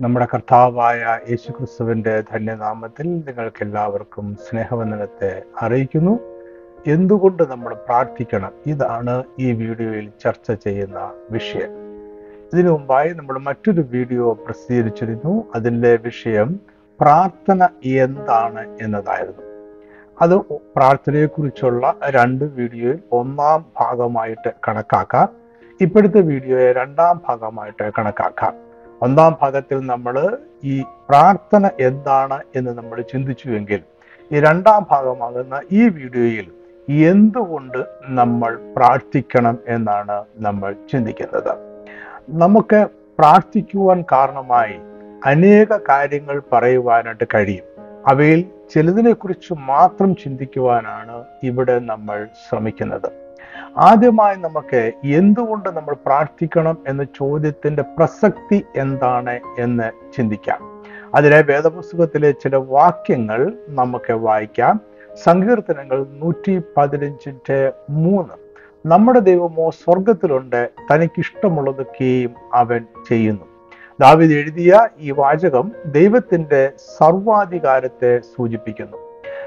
നമ്മുടെ കർത്താവായ യേശു യേശുക്രിസ്തുവിന്റെ ധന്യനാമത്തിൽ നിങ്ങൾക്ക് എല്ലാവർക്കും സ്നേഹവന്ദനത്തെ അറിയിക്കുന്നു. എന്തുകൊണ്ട് നമ്മൾ പ്രാർത്ഥിക്കണം? ഇതാണ് ഈ വീഡിയോയിൽ ചർച്ച ചെയ്യുന്ന വിഷയം. ഇതിനു മുമ്പായി നമ്മൾ മറ്റൊരു വീഡിയോ പ്രസിദ്ധീകരിച്ചിരുന്നു. അതിന്റെ വിഷയം പ്രാർത്ഥന എന്താണ് എന്നതായിരുന്നു. അത് പ്രാർത്ഥനയെക്കുറിച്ചുള്ള രണ്ട് വീഡിയോയിൽ ഒന്നാം ഭാഗമായിട്ട് കണക്കാക്കാം. ഇപ്പോഴത്തെ വീഡിയോയെ രണ്ടാം ഭാഗമായിട്ട് കണക്കാക്കാം. ഒന്നാം ഭാഗത്തിൽ നമ്മൾ ഈ പ്രാർത്ഥന എന്താണ് എന്ന് നമ്മൾ ചിന്തിച്ചുവെങ്കിൽ ഈ രണ്ടാം ഭാഗമാകുന്ന ഈ വീഡിയോയിൽ എന്തുകൊണ്ട് നമ്മൾ പ്രാർത്ഥിക്കണം എന്നാണ് നമ്മൾ ചിന്തിക്കുന്നത്. നമുക്ക് പ്രാർത്ഥിക്കുവാൻ കാരണമായി അനേക കാര്യങ്ങൾ പറയുവാനായിട്ട് കഴിയും. അവയിൽ ചിലതിനെക്കുറിച്ച് മാത്രം ചിന്തിക്കുവാനാണ് ഇവിടെ നമ്മൾ ശ്രമിക്കുന്നത്. ആദ്യമായി നമുക്ക് എന്തുകൊണ്ട് നമ്മൾ പ്രാർത്ഥിക്കണം എന്ന ചോദ്യത്തിന്റെ പ്രസക്തി എന്താണ് എന്ന് ചിന്തിക്കാം. അതിലെ വേദപുസ്തകത്തിലെ ചില വാക്യങ്ങൾ നമുക്ക് വായിക്കാം. സങ്കീർത്തനങ്ങൾ നൂറ്റി പതിനഞ്ചിന്റെ മൂന്ന്. നമ്മുടെ ദൈവമോ സ്വർഗത്തിലുണ്ട് തനിക്കിഷ്ടമുള്ളതൊക്കെയും അവൻ ചെയ്യുന്നു. ദാവിദ് എഴുതിയ ഈ വാചകം ദൈവത്തിന്റെ സർവാധികാരത്തെ സൂചിപ്പിക്കുന്നു.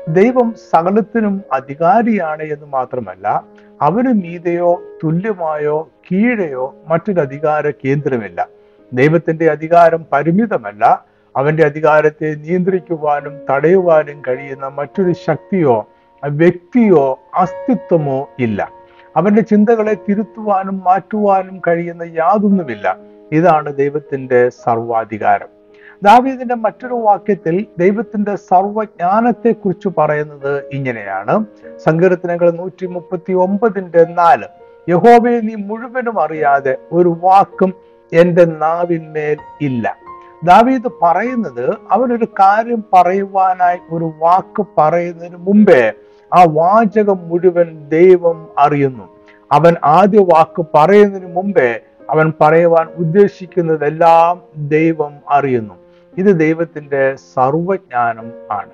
ദൈവം സകലത്തിനും അധികാരിയാണ് എന്ന് മാത്രമല്ല അവന് മീതയോ തുല്യമായോ കീഴയോ മറ്റൊരു അധികാര കേന്ദ്രമില്ല. ദൈവത്തിന്റെ അധികാരം പരിമിതമല്ല. അവന്റെ അധികാരത്തെ നിയന്ത്രിക്കുവാനും തടയുവാനും കഴിയുന്ന മറ്റൊരു ശക്തിയോ വ്യക്തിയോ അസ്തിത്വമോ ഇല്ല. അവന്റെ ചിന്തകളെ തിരുത്തുവാനും മാറ്റുവാനും കഴിയുന്ന യാതൊന്നുമില്ല. ഇതാണ് ദൈവത്തിന്റെ സർവാധികാരം. ദാവീദിന്റെ മറ്റൊരു വാക്യത്തിൽ ദൈവത്തിന്റെ സർവജ്ഞാനത്തെ കുറിച്ച് പറയുന്നത് ഇങ്ങനെയാണ്. സങ്കീർത്തനങ്ങൾ നൂറ്റി മുപ്പത്തി ഒമ്പതിന്റെ നാല്. യഹോബയെ നീ മുഴുവനും അറിയാതെ ഒരു വാക്കും എന്റെ നാവിന്മേൽ ഇല്ല. ദാവീദ് പറയുന്നത് അവനൊരു കാര്യം പറയുവാനായി ഒരു വാക്ക് പറയുന്നതിന് മുമ്പേ ആ വാചകം മുഴുവൻ ദൈവം അറിയുന്നു. അവൻ ആദ്യ വാക്ക് പറയുന്നതിന് മുമ്പേ അവൻ പറയുവാൻ ഉദ്ദേശിക്കുന്നതെല്ലാം ദൈവം അറിയുന്നു. ഇത് ദൈവത്തിന്റെ സർവജ്ഞാനം ആണ്.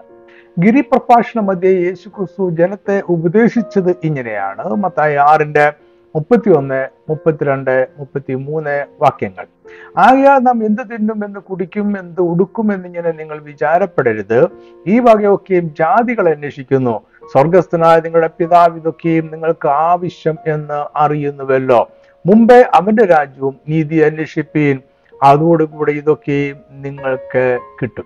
ഗിരിപ്രഭാഷണ മധ്യ യേശു ക്രിസ്തു ജനത്തെ ഉപദേശിച്ചത് ഇങ്ങനെയാണ്. മത്തായി ആറിന്റെ മുപ്പത്തി ഒന്ന് മുപ്പത്തിരണ്ട് മുപ്പത്തി മൂന്ന് വാക്യങ്ങൾ. ആകയാൽ നാം എന്ത് തിന്നും എന്ന് കുടിക്കും എന്ത് ഉടുക്കും എന്നിങ്ങനെ നിങ്ങൾ വിചാരപ്പെടരുത്. ഈ വകയൊക്കെയും ജാതികൾ അന്വേഷിക്കുന്നു. സ്വർഗസ്ഥനായ നിങ്ങളുടെ പിതാവ് ഇതൊക്കെയും നിങ്ങൾക്ക് ആവശ്യം എന്ന് അറിയുന്നുവല്ലോ. മുമ്പേ അവന്റെ രാജ്യവും നീതി അന്വേഷിപ്പീൻ. അതോടുകൂടെ ഇതൊക്കെയും നിങ്ങൾക്ക് കിട്ടും.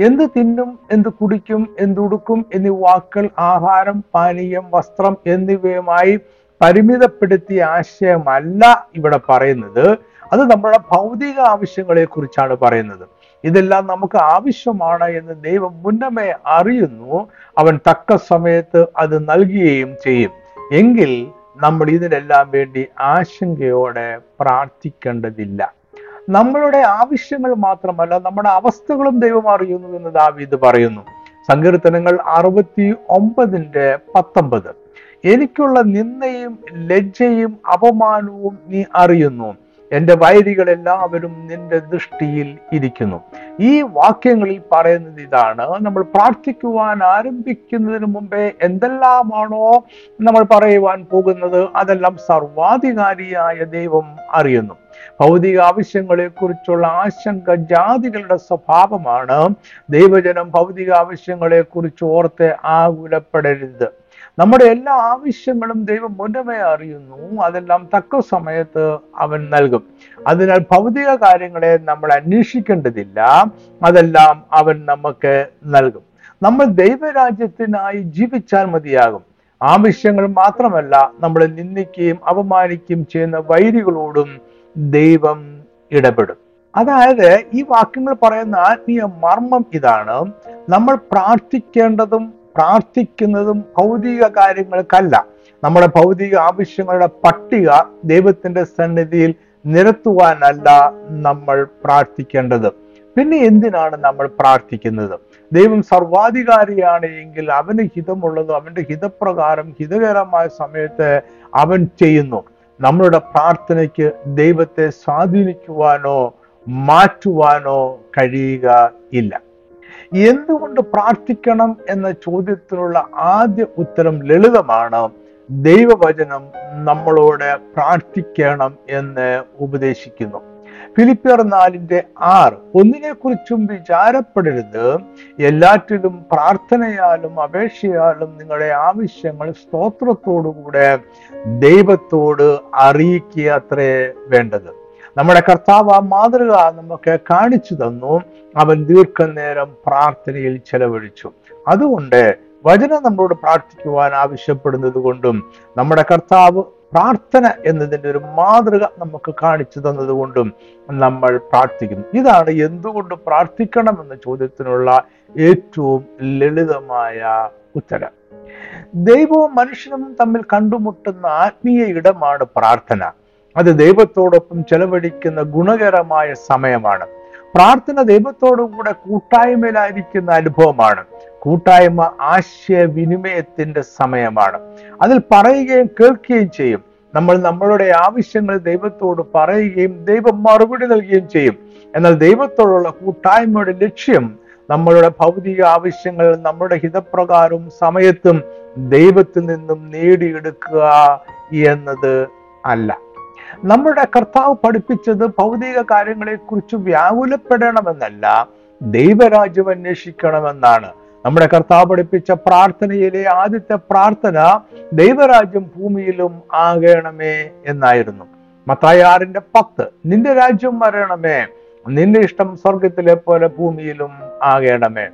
എന്ത് തിന്നും എന്ത് കുടിക്കും എന്തുടുക്കും എന്നീ വാക്കുകൾ ആഹാരം പാനീയം വസ്ത്രം എന്നിവയുമായി പരിമിതപ്പെടുത്തിയ ആശയമല്ല ഇവിടെ പറയുന്നത്. അത് നമ്മുടെ ഭൗതിക ആവശ്യങ്ങളെ കുറിച്ചാണ് പറയുന്നത്. ഇതെല്ലാം നമുക്ക് ആവശ്യമാണ് എന്ന് ദൈവം മുന്നമേ അറിയുന്നു. അവൻ തക്ക സമയത്ത് അത് നൽകുകയും ചെയ്യും. എങ്കിൽ നമ്മൾ ഇതിനെല്ലാം വേണ്ടി ആശങ്കയോടെ പ്രാർത്ഥിക്കേണ്ടതില്ല. നമ്മളുടെ ആവശ്യങ്ങൾ മാത്രമല്ല നമ്മുടെ അവസ്ഥകളും ദൈവം അറിയുന്നു എന്ന് ദാവീദ് പറയുന്നു. സങ്കീർത്തനങ്ങൾ അറുപത്തി ഒമ്പതിന്റെ പത്തൊമ്പത്. എനിക്കുള്ള നിന്ദയും ലജ്ജയും അപമാനവും നീ അറിയുന്നു. എന്റെ വൈരികളെല്ലാവരും നിന്റെ ദൃഷ്ടിയിൽ ഇരിക്കുന്നു. ഈ വാക്യങ്ങളിൽ പറയുന്നത് ഇതാണ് നമ്മൾ പ്രാർത്ഥിക്കുവാൻ ആരംഭിക്കുന്നതിന് മുമ്പേ എന്തെല്ലാമാണോ നമ്മൾ പറയുവാൻ പോകുന്നത് അതെല്ലാം സർവാധികാരിയായ ദൈവം അറിയുന്നു. ഭൗതിക ആവശ്യങ്ങളെ കുറിച്ചുള്ള ആശങ്ക ജാതികളുടെ സ്വഭാവമാണ്. ദൈവജനം ഭൗതിക ആവശ്യങ്ങളെ കുറിച്ച് ഓർത്ത് ആകുലപ്പെടരുത്. നമ്മുടെ എല്ലാ ആവശ്യങ്ങളും ദൈവം മുന്നമേ അറിയുന്നു. അതെല്ലാം തക്ക സമയത്ത് അവൻ നൽകും. അതിനാൽ ഭൗതിക കാര്യങ്ങളെ നമ്മൾ അന്വേഷിക്കേണ്ടതില്ല. അതെല്ലാം അവൻ നമുക്ക് നൽകും. നമ്മൾ ദൈവരാജ്യത്തിനായി ജീവിച്ചാൽ മതിയാകും. ആവശ്യങ്ങൾ മാത്രമല്ല നമ്മളെ നിന്ദിക്കുകയും അപമാനിക്കുകയും ചെയ്യുന്ന വൈരികളോടും ദൈവം ഇടപെടും. അതായത് ഈ വാക്യങ്ങൾ പറയുന്ന ആത്മീയ മർമ്മം ഇതാണ്. നമ്മൾ പ്രാർത്ഥിക്കേണ്ടതും പ്രാർത്ഥിക്കുന്നതും ഭൗതിക കാര്യങ്ങൾക്കല്ല. നമ്മുടെ ഭൗതിക ആവശ്യങ്ങളുടെ പട്ടിക ദൈവത്തിന്റെ സന്നിധിയിൽ നിരത്തുവാനല്ല നമ്മൾ പ്രാർത്ഥിക്കേണ്ടത്. പിന്നെ എന്തിനാണ് നമ്മൾ പ്രാർത്ഥിക്കുന്നത്? ദൈവം സർവാധികാരിയാണ് എങ്കിൽ അവന് ഹിതമുള്ളതും അവന്റെ ഹിതപ്രകാരം ഹിതകരമായ സമയത്ത് അവൻ ചെയ്യുന്നു. നമ്മളുടെ പ്രാർത്ഥനയ്ക്ക് ദൈവത്തെ സ്വാധീനിക്കുവാനോ മാറ്റുവാനോ കഴിയുക ഇല്ല. എന്തുകൊണ്ട് പ്രാർത്ഥിക്കണം എന്ന ചോദ്യത്തിനുള്ള ആദ്യ ഉത്തരം ലളിതമാണ്. ദൈവവചനം നമ്മളോട് പ്രാർത്ഥിക്കണം എന്ന് ഉപദേശിക്കുന്നു. ഫിലിപ്പിയർ നാലിന്റെ ആറ്. ഒന്നിനെ കുറിച്ചും വിചാരപ്പെടരുത്. എല്ലാറ്റിലും പ്രാർത്ഥനയാലും അപേക്ഷയാലും നിങ്ങളുടെ ആവശ്യങ്ങൾ സ്തോത്രത്തോടുകൂടെ ദൈവത്തോട് അറിയിക്കുക അത്രേ വേണ്ടത്. നമ്മുടെ കർത്താവ് ആ മാതൃക നമുക്ക് കാണിച്ചു തന്നു. അവൻ ദീർഘനേരം പ്രാർത്ഥനയിൽ ചെലവഴിച്ചു. അതുകൊണ്ട് വചനം നമ്മളോട് പ്രാർത്ഥിക്കുവാൻ ആവശ്യപ്പെടുന്നത് കൊണ്ടും നമ്മുടെ കർത്താവ് പ്രാർത്ഥന എന്നതിന്റെ ഒരു മാതൃക നമുക്ക് കാണിച്ചു തന്നതുകൊണ്ടും നമ്മൾ പ്രാർത്ഥിക്കുന്നു. ഇതാണ് എന്തുകൊണ്ട് പ്രാർത്ഥിക്കണം എന്ന ചോദ്യത്തിനുള്ള ഏറ്റവും ലളിതമായ ഉത്തരം. ദൈവവും മനുഷ്യനും തമ്മിൽ കണ്ടുമുട്ടുന്ന ആത്മീയ ഇടമാണ് പ്രാർത്ഥന. അത് ദൈവത്തോടൊപ്പം ചെലവഴിക്കുന്ന ഗുണകരമായ സമയമാണ്. പ്രാർത്ഥന ദൈവത്തോടും കൂടെ കൂട്ടായ്മയിലായിരിക്കുന്ന അനുഭവമാണ്. കൂട്ടായ്മ ആശയവിനിമയത്തിന്റെ സമയമാണ്. അതിൽ പറയുകയും കേൾക്കുകയും ചെയ്യും. നമ്മൾ നമ്മളുടെ ആവശ്യങ്ങൾ ദൈവത്തോട് പറയുകയും ദൈവം മറുപടി നൽകുകയും ചെയ്യും. എന്നാൽ ദൈവത്തോടുള്ള കൂട്ടായ്മയുടെ ലക്ഷ്യം നമ്മളുടെ ഭൗതിക ആവശ്യങ്ങൾ നമ്മുടെ ഹിതപ്രകാരവും സമയത്തും ദൈവത്തിൽ നിന്നും നേടിയെടുക്കുക എന്നത് അല്ല. നമ്മുടെ കർത്താവ് പഠിപ്പിച്ചത് ഭൗതിക കാര്യങ്ങളെക്കുറിച്ച് വ്യാകുലപ്പെടണമെന്നല്ല ദൈവരാജ്യം അന്വേഷിക്കണമെന്നാണ്. നമ്മുടെ കർത്താവ് പഠിപ്പിച്ച പ്രാർത്ഥനയിലെ ആദ്യത്തെ പ്രാർത്ഥന ദൈവരാജ്യം ഭൂമിയിലും ആകണമേ എന്നായിരുന്നു. മത്തായി ആറിന്റെ പത്ത് നിന്റെ രാജ്യം വരണമേ നിന്റെ ഇഷ്ടം സ്വർഗത്തിലെ പോലെ ഭൂമിയിലും ആകണമേ.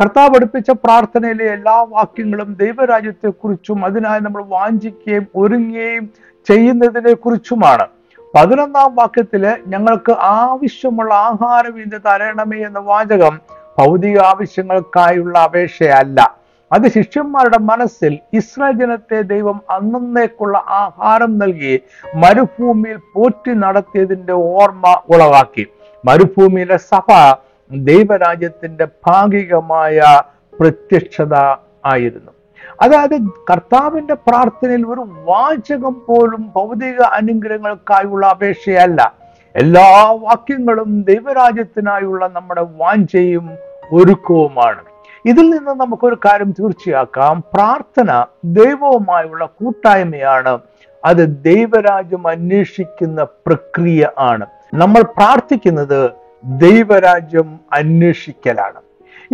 കർത്താവ് പഠിപ്പിച്ച പ്രാർത്ഥനയിലെ എല്ലാ വാക്യങ്ങളും ദൈവരാജ്യത്തെക്കുറിച്ചും അതിനായി നമ്മൾ വാഞ്ചിക്കുകയും ഒരുങ്ങുകയും ചെയ്യുന്നതിനെ കുറിച്ചുമാണ് പതിനൊന്നാം വാക്യത്തിൽ ഞങ്ങൾക്ക് ആവശ്യമുള്ള ആഹാരം ഇന്ന് തരണമേ എന്ന വാചകം ഭൗതിക ആവശ്യങ്ങൾക്കായുള്ള അപേക്ഷയല്ല. അത് ശിഷ്യന്മാരുടെ മനസ്സിൽ ഇസ്രായേൽ ജനത്തെ ദൈവം അന്നേക്കുള്ള ആഹാരം നൽകി മരുഭൂമിയിൽ പോറ്റി നടത്തിയതിന്റെ ഓർമ്മ ഉളവാക്കി. മരുഭൂമിയിലെ സഭ ദൈവരാജ്യത്തിന്റെ ഭാഗികമായ പ്രത്യക്ഷത ആയിരുന്നു. അതായത് കർത്താവിന്റെ പ്രാർത്ഥനയിൽ ഒരു വാചകം പോലും ഭൗതിക അനുഗ്രഹങ്ങൾക്കായുള്ള അപേക്ഷയല്ല. എല്ലാ വാക്യങ്ങളും ദൈവരാജ്യത്തിനായുള്ള നമ്മുടെ വാഞ്ചയും ഒരുക്കവുമാണ്. ഇതിൽ നിന്ന് നമുക്കൊരു കാര്യം തീർച്ചയാക്കാം. പ്രാർത്ഥന ദൈവവുമായുള്ള കൂട്ടായ്മയാണ്. അത് ദൈവരാജ്യം അന്വേഷിക്കുന്ന പ്രക്രിയ ആണ്. നമ്മൾ പ്രാർത്ഥിക്കുന്നത് ദൈവരാജ്യം അന്വേഷിക്കലാണ്.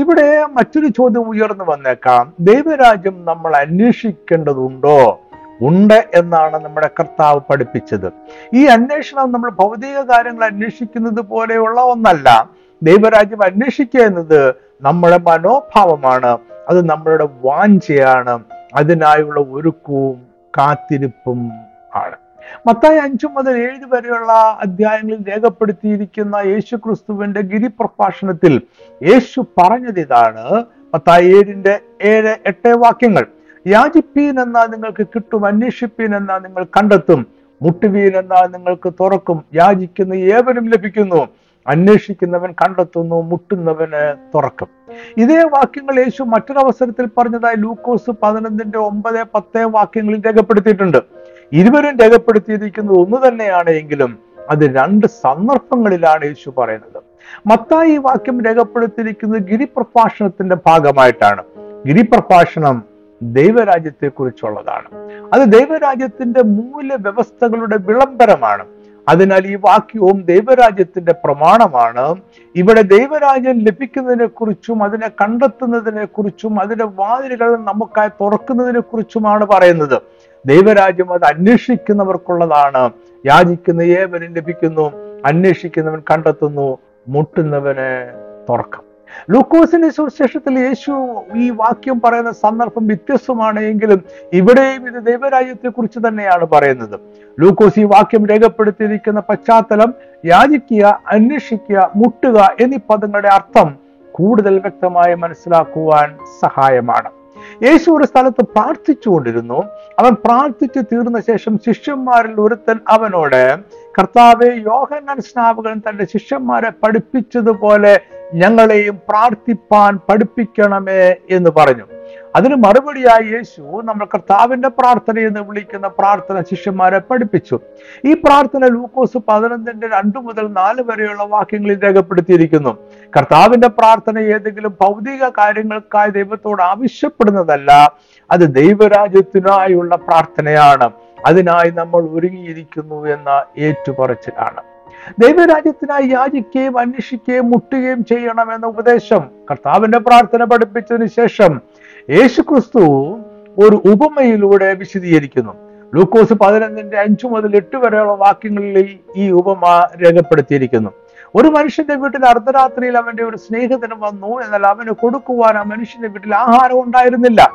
ഇവിടെ മറ്റൊരു ചോദ്യം ഉയർന്നു വന്നേക്കാം. ദൈവരാജ്യം നമ്മൾ അന്വേഷിക്കേണ്ടതുണ്ടോ? ഉണ്ട് എന്നാണ് നമ്മുടെ കർത്താവ് പഠിപ്പിച്ചത്. ഈ അന്വേഷണം നമ്മൾ ഭൗതിക കാര്യങ്ങൾ അന്വേഷിക്കുന്നത് പോലെയുള്ള ഒന്നല്ല. ദൈവരാജ്യം അന്വേഷിക്കുക എന്നത് നമ്മുടെ മനോഭാവമാണ്. അത് നമ്മളുടെ വാഞ്ചയാണ്. അതിനായുള്ള ഒരുക്കവും കാത്തിരിപ്പും ആണ്. മത്തായി അഞ്ചു മുതൽ ഏഴ് വരെയുള്ള അധ്യായങ്ങളിൽ രേഖപ്പെടുത്തിയിരിക്കുന്ന യേശു ക്രിസ്തുവിന്റെ ഗിരിപ്രഭാഷണത്തിൽ യേശു പറഞ്ഞത് ഇതാണ്. മത്തായി ഏഴിന്റെ ഏഴ് എട്ട് വാക്യങ്ങൾ. യാചിപ്പീൻ എന്നാൽ നിങ്ങൾക്ക് കിട്ടും അന്വേഷിപ്പീൻ എന്നാൽ നിങ്ങൾ കണ്ടെത്തും. മുട്ടുവീൻ എന്നാൽ നിങ്ങൾക്ക് തുറക്കും. യാചിക്കുന്ന ഏവനും ലഭിക്കുന്നു. അന്വേഷിക്കുന്നവൻ കണ്ടെത്തുന്നു മുട്ടുന്നവന് തുറക്കും. ഇതേ വാക്യങ്ങൾ യേശു മറ്റൊരവസരത്തിൽ പറഞ്ഞതായി ലൂക്കോസ് പതിനൊന്നിന്റെ ഒമ്പത് പത്ത് വാക്യങ്ങളിൽ രേഖപ്പെടുത്തിയിട്ടുണ്ട്. ഇരുവരും രേഖപ്പെടുത്തിയിരിക്കുന്നത് ഒന്ന് തന്നെയാണ് എങ്കിലും അത് രണ്ട് സന്ദർഭങ്ങളിലാണ് യേശു പറയുന്നത്. മത്തായി ഈ വാക്യം രേഖപ്പെടുത്തിയിരിക്കുന്നത് ഗിരിപ്രഭാഷണത്തിന്റെ ഭാഗമായിട്ടാണ്. ഗിരിപ്രഭാഷണം ദൈവരാജ്യത്തെ കുറിച്ചുള്ളതാണ് അത് ദൈവരാജ്യത്തിന്റെ മൂല വ്യവസ്ഥകളുടെ വിളംബരമാണ്. അതിനാൽ ഈ വാക്യവും ദൈവരാജ്യത്തിന്റെ പ്രമാണമാണ്. ഇവിടെ ദൈവരാജ്യം ലഭിക്കുന്നതിനെ കുറിച്ചും അതിനെ കണ്ടെത്തുന്നതിനെ കുറിച്ചും അതിന്റെ വാതിലുകൾ നമുക്കായി തുറക്കുന്നതിനെ കുറിച്ചുമാണ് പറയുന്നത്. ദൈവരാജ്യം അത് അന്വേഷിക്കുന്നവർക്കുള്ളതാണ്. യാചിക്കുന്ന ഏവനും ലഭിക്കുന്നു അന്വേഷിക്കുന്നവൻ കണ്ടെത്തുന്നു മുട്ടുന്നവന് തുറക്കും. ലൂക്കോസിന്റെ സുവിശേഷത്തിൽ യേശു ഈ വാക്യം പറയുന്ന സന്ദർഭം വ്യത്യസ്തമാണ് എങ്കിലും ഇവിടെയും ഇത് ദൈവരാജ്യത്തെ കുറിച്ച് തന്നെയാണ് പറയുന്നത്. ലൂക്കോസ് ഈ വാക്യം രേഖപ്പെടുത്തിയിരിക്കുന്ന പശ്ചാത്തലം യാചിക്കുക അന്വേഷിക്കുക മുട്ടുക എന്നീ പദങ്ങളുടെ അർത്ഥം കൂടുതൽ വ്യക്തമായി മനസ്സിലാക്കുവാൻ സഹായമാണ്. യേശു ഒരു സ്ഥലത്ത് പ്രാർത്ഥിച്ചുകൊണ്ടിരുന്നു. അവൻ പ്രാർത്ഥിച്ചു തീർന്ന ശേഷം ശിഷ്യന്മാരിൽ ഒരുത്തൻ അവനോട് കർത്താവെ യോഹന്നാൻ സ്നാപകൻ തന്റെ ശിഷ്യന്മാരെ പഠിപ്പിച്ചതുപോലെ ഞങ്ങളെയും പ്രാർത്ഥിപ്പാൻ പഠിപ്പിക്കണമേ എന്ന് പറഞ്ഞു. അതിന് മറുപടിയായി യേശു നമ്മൾ കർത്താവിന്റെ പ്രാർത്ഥന എന്ന് വിളിക്കുന്ന പ്രാർത്ഥന ശിഷ്യന്മാരെ പഠിപ്പിച്ചു. ഈ പ്രാർത്ഥന ലൂക്കോസ് പതിനൊന്നിന്റെ രണ്ടു മുതൽ നാല് വരെയുള്ള വാക്യങ്ങളിൽ രേഖപ്പെടുത്തിയിരിക്കുന്നു. കർത്താവിന്റെ പ്രാർത്ഥന ഏതെങ്കിലും ഭൗതിക കാര്യങ്ങൾക്കായി ദൈവത്തോട് ആവശ്യപ്പെടുന്നതല്ല അത് ദൈവരാജ്യത്തിനായുള്ള പ്രാർത്ഥനയാണ്. അതിനായി നമ്മൾ ഒരുങ്ങിയിരിക്കുന്നു എന്ന ഏറ്റുപറച്ചിലാണ്. ദൈവരാജ്യത്തിനായി യാചിക്കുകയും അന്വേഷിക്കുകയും മുട്ടുകയും ചെയ്യണമെന്ന ഉപദേശം കർത്താവിന്റെ പ്രാർത്ഥന പഠിപ്പിച്ചതിന് ശേഷം യേശുക്രിസ്തു ഒരു ഉപമയിലൂടെ വിശദീകരിക്കുന്നു. ലൂക്കോസ് പതിനൊന്നിന്റെ അഞ്ചു മുതൽ എട്ട് വരെയുള്ള വാക്യങ്ങളിൽ ഈ ഉപമ രേഖപ്പെടുത്തിയിരിക്കുന്നു. ഒരു മനുഷ്യന്റെ വീട്ടിൽ അർദ്ധരാത്രിയിൽ അവന്റെ ഒരു സ്നേഹത്തിന് വന്നു എന്നാൽ അവന് കൊടുക്കുവാൻ ആ മനുഷ്യന്റെ വീട്ടിൽ ആഹാരം ഉണ്ടായിരുന്നില്ല.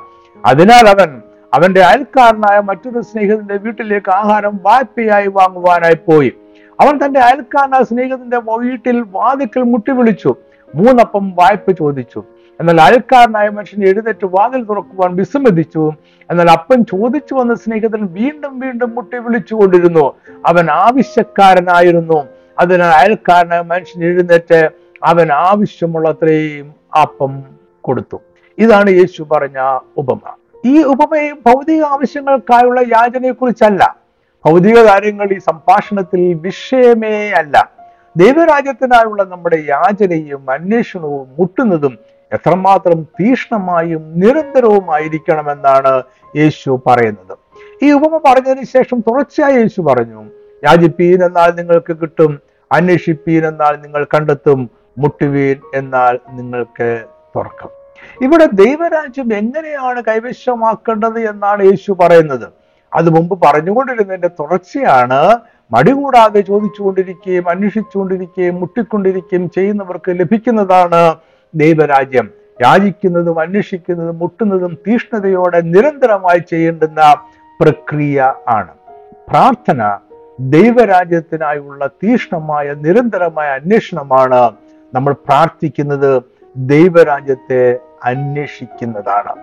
അതിനാൽ അവൻ അവന്റെ അയൽക്കാരനായ മറ്റൊരു സ്നേഹിതന്റെ വീട്ടിലേക്ക് ആഹാരം വായ്പയായി വാങ്ങുവാനായി പോയി. അവൻ തന്റെ അയൽക്കാരനായ സ്നേഹിതന്റെ വീട്ടിൽ വാതിക്കൽ മുട്ടി വിളിച്ചു. മൂന്നപ്പം വായ്പ ചോദിച്ചു. എന്നാൽ അയൽക്കാരനായ മനുഷ്യൻ എഴുന്നേറ്റ് വാതിൽ തുറക്കുവാൻ വിസമ്മതിച്ചു. എന്നാൽ അപ്പൻ ചോദിച്ചു വന്ന സ്നേഹിതൻ വീണ്ടും വീണ്ടും മുട്ടി വിളിച്ചുകൊണ്ടിരുന്നു. അവൻ ആവശ്യക്കാരനായിരുന്നു. അതിനാൽ അയൽക്കാരനായ മനുഷ്യൻ എഴുന്നേറ്റ് അവൻ ആവശ്യമുള്ളത്രയും അപ്പം കൊടുത്തു. ഇതാണ് യേശു പറഞ്ഞ ഉപമ. ഈ ഉപമയും ഭൗതിക ആവശ്യങ്ങൾക്കായുള്ള യാചനയെക്കുറിച്ചല്ല. ഭൗതിക കാര്യങ്ങൾ ഈ സംഭാഷണത്തിൽ വിഷയമേ അല്ല. ദൈവരാജ്യത്തിനായുള്ള നമ്മുടെ യാചനയും അന്വേഷണവും മുട്ടുന്നതും എത്രമാത്രം തീഷ്ണമായും നിരന്തരവുമായിരിക്കണമെന്നാണ് യേശു പറയുന്നത്. ഈ ഉപമ പറഞ്ഞതിന് ശേഷം തുടർച്ചയായി യേശു പറഞ്ഞു യാചിപ്പീൻ എന്നാൽ നിങ്ങൾക്ക് കിട്ടും അന്വേഷിപ്പീൻ എന്നാൽ നിങ്ങൾ കണ്ടെത്തും മുട്ടുവീൻ എന്നാൽ നിങ്ങൾക്ക് തുറക്കും. ഇവിടെ ദൈവരാജ്യം എങ്ങനെയാണ് കൈവശമാക്കേണ്ടത് എന്നാണ് യേശു പറയുന്നത്. അത് മുമ്പ് പറഞ്ഞുകൊണ്ടിരുന്നതിന്റെ തുടർച്ചയാണ് മടി കൂടാതെ ചോദിച്ചുകൊണ്ടിരിക്കുകയും അന്വേഷിച്ചുകൊണ്ടിരിക്കുകയും മുട്ടിക്കൊണ്ടിരിക്കുകയും ചെയ്യുന്നവർക്ക് ലഭിക്കുന്നതാണ് ദൈവരാജ്യം. യാചിക്കുന്നതും അന്വേഷിക്കുന്നതും മുട്ടുന്നതും തീഷ്ണതയോടെ നിരന്തരമായി ചെയ്യേണ്ടുന്ന പ്രക്രിയ ആണ്. പ്രാർത്ഥന ദൈവരാജ്യത്തിനായുള്ള തീഷ്ണമായ നിരന്തരമായ അന്വേഷണമാണ് നമ്മൾ പ്രാർത്ഥിക്കുന്നത്. ദൈവരാജ്യത്തെ അന്വേഷിക്കുന്നതാണ്.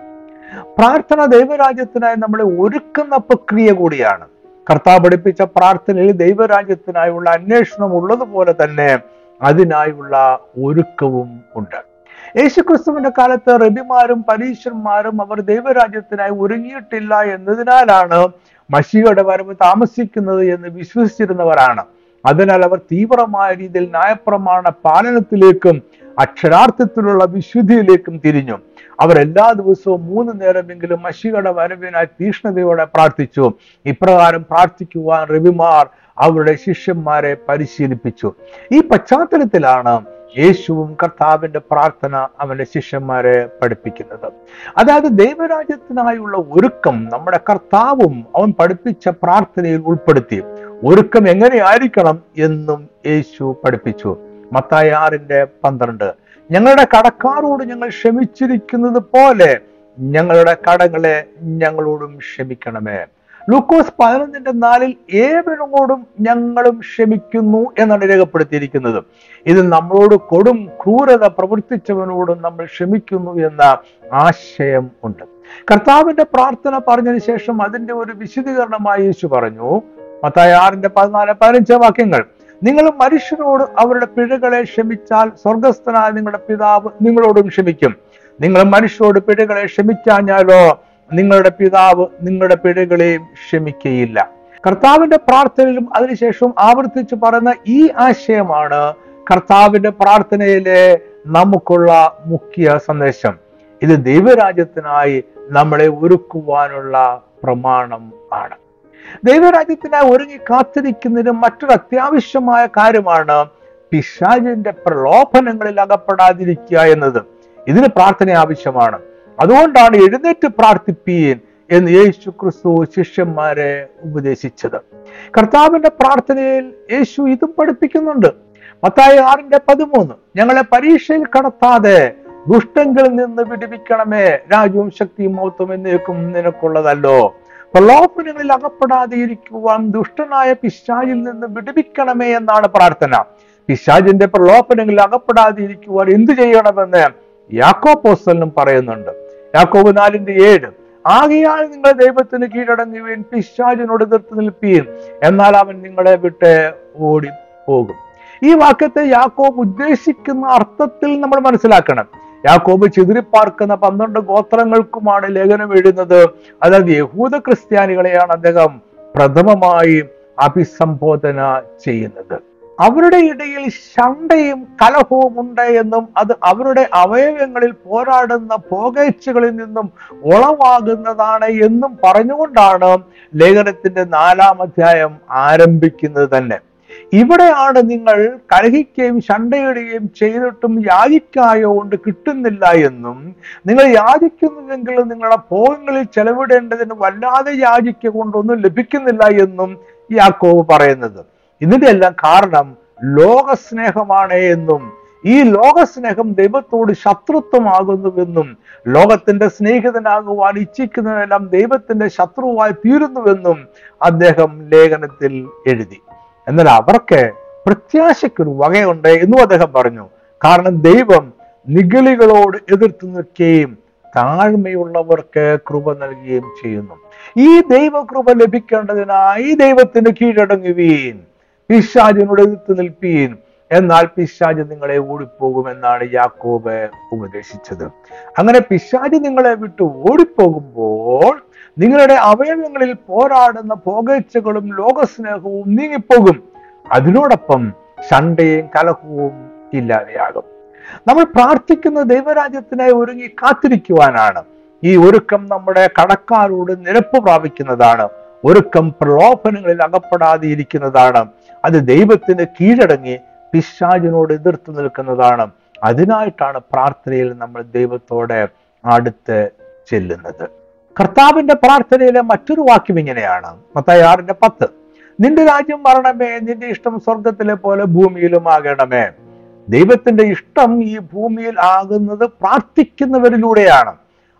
പ്രാർത്ഥന ദൈവരാജ്യത്തിനായി നമ്മളെ ഒരുക്കുന്ന പ്രക്രിയ കൂടിയാണ്. കർത്താവ് പഠിപ്പിച്ച പ്രാർത്ഥനയിൽ ദൈവരാജ്യത്തിനായുള്ള അന്വേഷണം ഉള്ളതുപോലെ തന്നെ അതിനായുള്ള ഒരുക്കവും ഉണ്ട്. യേശുക്രിസ്തുവിന്റെ കാലത്ത് റബിമാരും പരീശന്മാരും അവർ ദൈവരാജ്യത്തിനായി ഒരുങ്ങിയിട്ടില്ല എന്നതിനാലാണ് മഷിയുടെ വരവ് താമസിക്കുന്നത് എന്ന് വിശ്വസിച്ചിരുന്നവരാണ്. അതിനാൽ അവർ തീവ്രമായ രീതിയിൽ ന്യായപ്രമാണ പാലനത്തിലേക്കും അക്ഷരാർത്ഥത്തിലുള്ള വിശുദ്ധിയിലേക്കും തിരിഞ്ഞു. അവർ എല്ലാ ദിവസവും മൂന്ന് നേരമെങ്കിലും മഷികട വരവിനായി തീഷ്ണതയോടെ പ്രാർത്ഥിച്ചു. ഇപ്രകാരം പ്രാർത്ഥിക്കുവാൻ രവിമാർ അവരുടെ ശിഷ്യന്മാരെ പരിശീലിപ്പിച്ചു. ഈ പശ്ചാത്തലത്തിലാണ് യേശുവും കർത്താവിന്റെ പ്രാർത്ഥന അവന്റെ ശിഷ്യന്മാരെ പഠിപ്പിക്കുന്നത്. അതായത് ദൈവരാജ്യത്തിനായുള്ള ഒരുക്കം നമ്മുടെ കർത്താവും അവൻ പഠിപ്പിച്ച പ്രാർത്ഥനയിൽ ഉൾപ്പെടുത്തി. ഒരുക്കം എങ്ങനെയായിരിക്കണം എന്നും യേശു പഠിപ്പിച്ചു. മത്തായി ആറിന്റെ പന്ത്രണ്ട്. ഞങ്ങളുടെ കടക്കാരോട് ഞങ്ങൾ ക്ഷമിച്ചിരിക്കുന്നത് പോലെ ഞങ്ങളുടെ കടങ്ങളെ ഞങ്ങളോടും ക്ഷമിക്കണമേ. ലൂക്കോസ് പതിനൊന്നിന്റെ നാലിൽ ഏവനോടും ഞങ്ങളും ക്ഷമിക്കുന്നു എന്നാണ് രേഖപ്പെടുത്തിയിരിക്കുന്നത്. ഇത് നമ്മളോട് കൊടും ക്രൂരത പ്രവർത്തിച്ചവനോടും നമ്മൾ ക്ഷമിക്കുന്നു എന്ന ആശയം ഉണ്ട്. കർത്താവിന്റെ പ്രാർത്ഥന പറഞ്ഞതിന് ശേഷം അതിന്റെ ഒരു വിശദീകരണമായി യേശു പറഞ്ഞു. മത്തായ ആറിന്റെ പതിനാല് പതിനഞ്ച് വാക്യങ്ങൾ. നിങ്ങൾ മനുഷ്യരോട് അവരുടെ പിഴകളെ ക്ഷമിച്ചാൽ സ്വർഗസ്ഥനായ നിങ്ങളുടെ പിതാവ് നിങ്ങളോടും ക്ഷമിക്കും. നിങ്ങൾ മനുഷ്യരോട് പിഴകളെ ക്ഷമിക്കാഞ്ഞാലോ നിങ്ങളുടെ പിതാവ് നിങ്ങളുടെ പിഴകളെയും ക്ഷമിക്കയില്ല. കർത്താവിന്റെ പ്രാർത്ഥനയിലും അതിനുശേഷം ആവർത്തിച്ച് പറയുന്ന ഈ ആശയമാണ് കർത്താവിന്റെ പ്രാർത്ഥനയിലെ നമുക്കുള്ള മുഖ്യ സന്ദേശം. ഇത് ദൈവരാജ്യത്തിനായി നമ്മളെ ഒരുക്കുവാനുള്ള പ്രമാണം ആണ്. ദൈവരാജ്യത്തിനായി ഒരുങ്ങി കാത്തിരിക്കുന്നതിന് മറ്റൊരു അത്യാവശ്യമായ കാര്യമാണ് പിശാചിന്റെ പ്രലോഭനങ്ങളിൽ അകപ്പെടാതിരിക്കുക എന്നത്. ഇതിന് പ്രാർത്ഥന ആവശ്യമാണ്. അതുകൊണ്ടാണ് എഴുന്നേറ്റ് പ്രാർത്ഥിപ്പീൻ എന്ന് യേശു ക്രിസ്തു ശിഷ്യന്മാരെ ഉപദേശിച്ചത്. കർത്താവിന്റെ പ്രാർത്ഥനയിൽ യേശു ഇതും പഠിപ്പിക്കുന്നുണ്ട്. മത്തായി ആറിന്റെ പതിമൂന്ന് ഞങ്ങളെ പരീക്ഷയിൽ കടത്താതെ ദുഷ്ടങ്ങളിൽ നിന്ന് വിടുവിക്കണമേ. രാജ്യവും ശക്തിയും മൗത്വം എന്നേക്കും നിനക്കുള്ളതല്ലോ. പ്രലോഭനങ്ങളിൽ അകപ്പെടാതെ ഇരിക്കുവാൻ ദുഷ്ടനായ പിശാചിൽ നിന്ന് വിടുവിക്കണമേ എന്നാണ് പ്രാർത്ഥന. പിശാചിന്റെ പ്രലോഭനങ്ങളിൽ അകപ്പെടാതെ ഇരിക്കുവാൻ എന്തു ചെയ്യണമെന്ന് യാക്കോ പോസ്റ്റലിനും പറയുന്നുണ്ട്. യാക്കോബ് നാലിന്റെ ഏഴ് ആകയാൽ നിങ്ങൾ ദൈവത്തിന് കീഴടങ്ങുകയും പിശാചിനോട് എതിർത്ത് നിൽപ്പീൻ എന്നാൽ അവൻ നിങ്ങളെ വിട്ട് ഓടി പോകും ഈ വാക്യത്തെ യാക്കോബ് ഉദ്ദേശിക്കുന്ന അർത്ഥത്തിൽ നമ്മൾ മനസ്സിലാക്കണം. യാക്കോബ് ചിതിരിപ്പാർക്കുന്ന പന്ത്രണ്ട് ഗോത്രങ്ങൾക്കുമാണ് ലേഖനം എഴുതുന്നത്. അതായത് യഹൂദ ക്രിസ്ത്യാനികളെയാണ് അദ്ദേഹം പ്രഥമമായി അഭിസംബോധന ചെയ്യുന്നത്. അവരുടെ ഇടയിൽ ശണ്ടയും കലഹവും ഉണ്ട് എന്നും അത് അവരുടെ അവയവങ്ങളിൽ പോരാടുന്ന പോകേച്ചുകളിൽ നിന്നും ഉളവാകുന്നതാണ് എന്നും പറഞ്ഞുകൊണ്ടാണ് ലേഖനത്തിന്റെ നാലാം അധ്യായം ആരംഭിക്കുന്നത് തന്നെ. ഇവിടെയാണ് നിങ്ങൾ കലഹിക്കുകയും ശണ്ടയിടുകയും ചെയ്തിട്ടും യാചിക്കായോ കൊണ്ട് കിട്ടുന്നില്ല എന്നും നിങ്ങൾ യാചിക്കുന്നുവെങ്കിൽ നിങ്ങളുടെ ഭോഗങ്ങളിൽ ചെലവിടേണ്ടതിന് വല്ലാതെ യാചിക്ക കൊണ്ടൊന്നും ലഭിക്കുന്നില്ല എന്നും യാക്കോവ് പറയുന്നത്. ഇതിന്റെ എല്ലാം കാരണം ലോകസ്നേഹമാണ് എന്നും ഈ ലോകസ്നേഹം ദൈവത്തോട് ശത്രുത്വമാകുന്നുവെന്നും ലോകത്തിന്റെ സ്നേഹിതനാകുവാൻ ഇച്ഛിക്കുന്നതെല്ലാം ദൈവത്തിന്റെ ശത്രുവായി തീരുന്നുവെന്നും അദ്ദേഹം ലേഖനത്തിൽ എഴുതി. എന്നാൽ അവർക്ക് പ്രത്യാശയ്ക്കൊരു വകയുണ്ട് എന്നും അദ്ദേഹം പറഞ്ഞു. കാരണം ദൈവം നിഗളികളോട് എതിർത്ത് നിൽക്കുകയും താഴ്മയുള്ളവർക്ക് കൃപ നൽകുകയും ചെയ്യുന്നു. ഈ ദൈവകൃപ ലഭിക്കേണ്ടതിനായി ദൈവത്തിന് കീഴടങ്ങുവീൻ പിശാചിനോട് എതിർത്ത് നിൽപ്പീൻ. എന്നാൽ പിശാജ് നിങ്ങളെ ഓടിപ്പോകുമെന്നാണ് യാക്കോബ് ഉപദേശിച്ചത്. അങ്ങനെ പിശാജ് നിങ്ങളെ വിട്ട് ഓടിപ്പോകുമ്പോൾ നിങ്ങളുടെ അവയവങ്ങളിൽ പോരാടുന്ന പോകേച്ചകളും ലോകസ്നേഹവും നീങ്ങിപ്പോകും. അതിനോടൊപ്പം ശണ്ടയും കലഹവും ഇല്ലാതെയാകും. നമ്മൾ പ്രാർത്ഥിക്കുന്ന ദൈവരാജ്യത്തിനായി ഒരുങ്ങി കാത്തിരിക്കുവാനാണ്. ഈ ഒരുക്കം നമ്മുടെ കടക്കാരോട് നിരപ്പ് പ്രാപിക്കുന്നതാണ്. ഒരുക്കം പ്രലോഭനങ്ങളിൽ അകപ്പെടാതെ ഇരിക്കുന്നതാണ് അത് ദൈവത്തിന് കീഴടങ്ങി പിശാചിനോട് എതിർത്ത് നിൽക്കുന്നതാണ്. അതിനായിട്ടാണ് പ്രാർത്ഥനയിൽ നമ്മൾ ദൈവത്തോടെ അടുത്ത് ചെല്ലുന്നത്. കർത്താവിന്റെ പ്രാർത്ഥനയിലെ മറ്റൊരു വാക്യം ഇങ്ങനെയാണ്. മത്തായി ആറിന്റെ പത്ത്. നിന്റെ രാജ്യം വരണമേ നിന്റെ ഇഷ്ടം സ്വർഗത്തിലെ പോലെ ഭൂമിയിലും ആകണമേ. ദൈവത്തിന്റെ ഇഷ്ടം ഈ ഭൂമിയിൽ ആകുന്നത് പ്രാർത്ഥിക്കുന്നവരിലൂടെയാണ്.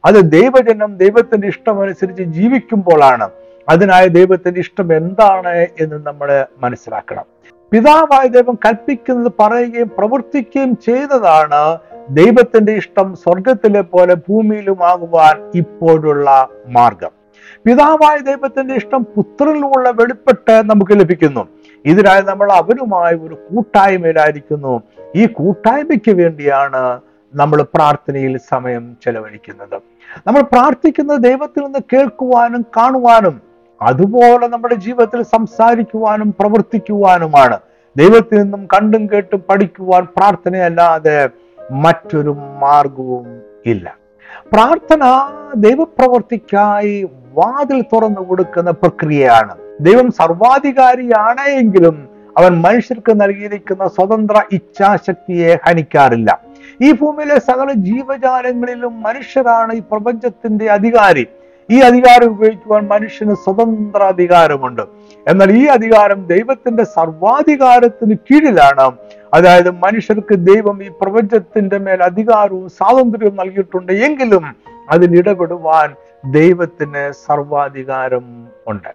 അത് ദൈവജനം ദൈവത്തിന്റെ ഇഷ്ടം അനുസരിച്ച് ജീവിക്കുമ്പോഴാണ്. അതിനായ ദൈവത്തിന്റെ ഇഷ്ടം എന്താണ് എന്ന് നമ്മൾ മനസ്സിലാക്കണം. പിതാവായ ദൈവം കൽപ്പിക്കുന്നത് പറയുകയും പ്രവർത്തിക്കുകയും ചെയ്തതാണ് ദൈവത്തിന്റെ ഇഷ്ടം സ്വർഗത്തിലെ പോലെ ഭൂമിയിലും ആകുവാൻ ഇപ്പോഴുള്ള മാർഗം. പിതാവായ ദൈവത്തിന്റെ ഇഷ്ടം പുത്രനിലുള്ള വെളിപ്പെട്ട് നമുക്ക് ലഭിക്കുന്നു. ഇതിനായി നമ്മൾ അവരുമായി ഒരു കൂട്ടായ്മയിലായിരിക്കുന്നു. ഈ കൂട്ടായ്മയ്ക്ക് വേണ്ടിയാണ് നമ്മൾ പ്രാർത്ഥനയിൽ സമയം ചെലവഴിക്കുന്നത്. നമ്മൾ പ്രാർത്ഥിക്കുന്നത് ദൈവത്തിൽ നിന്ന് കേൾക്കുവാനും കാണുവാനും അതുപോലെ നമ്മുടെ ജീവിതത്തിൽ സംസാരിക്കുവാനും പ്രവർത്തിക്കുവാനുമാണ്. ദൈവത്തിൽ നിന്നും കണ്ടും കേട്ടും പഠിക്കുവാൻ പ്രാർത്ഥനയല്ലാതെ മറ്റൊരു മാർഗവും ഇല്ല. പ്രാർത്ഥന ദൈവപ്രവർത്തിക്കായി വാതിൽ തുറന്നു കൊടുക്കുന്ന പ്രക്രിയയാണ്. ദൈവം സർവാധികാരിയാണ് എങ്കിലും അവൻ മനുഷ്യർക്ക് നൽകിയിരിക്കുന്ന സ്വതന്ത്ര ഇച്ഛാശക്തിയെ ഹനിക്കാറില്ല. ഈ ഭൂമിയിലെ സകല ജീവജാലങ്ങളിലും മനുഷ്യരാണ് ഈ പ്രപഞ്ചത്തിന്റെ അധികാരി. ഈ അധികാരം ഉപയോഗിക്കുവാൻ മനുഷ്യന് സ്വതന്ത്ര അധികാരമുണ്ട്. എന്നാൽ ഈ അധികാരം ദൈവത്തിന്റെ സർവാധികാരത്തിന് കീഴിലാണ്. അതായത് മനുഷ്യർക്ക് ദൈവം ഈ പ്രപഞ്ചത്തിന്റെ മേൽ അധികാരവും സ്വാതന്ത്ര്യവും നൽകിയിട്ടുണ്ട് എങ്കിലും അതിലിടപെടുവാൻ ദൈവത്തിന് സർവാധികാരം ഉണ്ട്.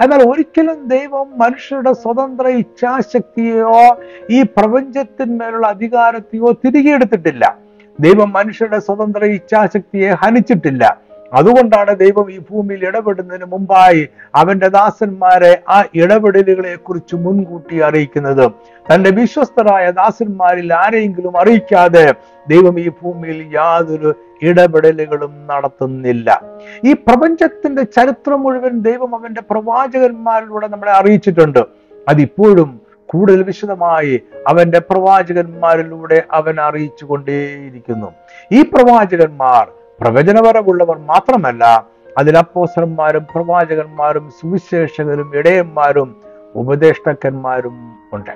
എന്നാൽ ഒരിക്കലും ദൈവം മനുഷ്യരുടെ സ്വതന്ത്ര ഇച്ഛാശക്തിയോ ഈ പ്രപഞ്ചത്തിന്മേലുള്ള അധികാരത്തെയോ തിരികെ എടുത്തിട്ടില്ല. ദൈവം മനുഷ്യരുടെ സ്വതന്ത്ര ഇച്ഛാശക്തിയെ ഹനിച്ചിട്ടില്ല. അതുകൊണ്ടാണ് ദൈവം ഈ ഭൂമിയിൽ ഇടപെടുന്നതിന് മുമ്പായി അവന്റെ ദാസന്മാരെ ആ ഇടപെടലുകളെ കുറിച്ച് മുൻകൂട്ടി അറിയിക്കുന്നത്. തന്റെ വിശ്വസ്തരായ ദാസന്മാരിൽ ആരെയെങ്കിലും അറിയിക്കാതെ ദൈവം ഈ ഭൂമിയിൽ യാതൊരു ഇടപെടലുകളും നടത്തുന്നില്ല. ഈ പ്രപഞ്ചത്തിന്റെ ചരിത്രം മുഴുവൻ ദൈവം അവന്റെ പ്രവാചകന്മാരിലൂടെ നമ്മളെ അറിയിച്ചിട്ടുണ്ട്. അതിപ്പോഴും കൂടുതൽ വിശദമായി അവന്റെ പ്രവാചകന്മാരിലൂടെ അവൻ അറിയിച്ചു കൊണ്ടേയിരിക്കുന്നു ഈ പ്രവാചകന്മാർ പ്രവചനപരമുള്ളവർ മാത്രമല്ല അതിൽ അപ്പോസന്മാരും പ്രവാചകന്മാരും സുവിശേഷകരും ഇടയന്മാരും ഉപദേഷ്ടക്കന്മാരും ഉണ്ട്.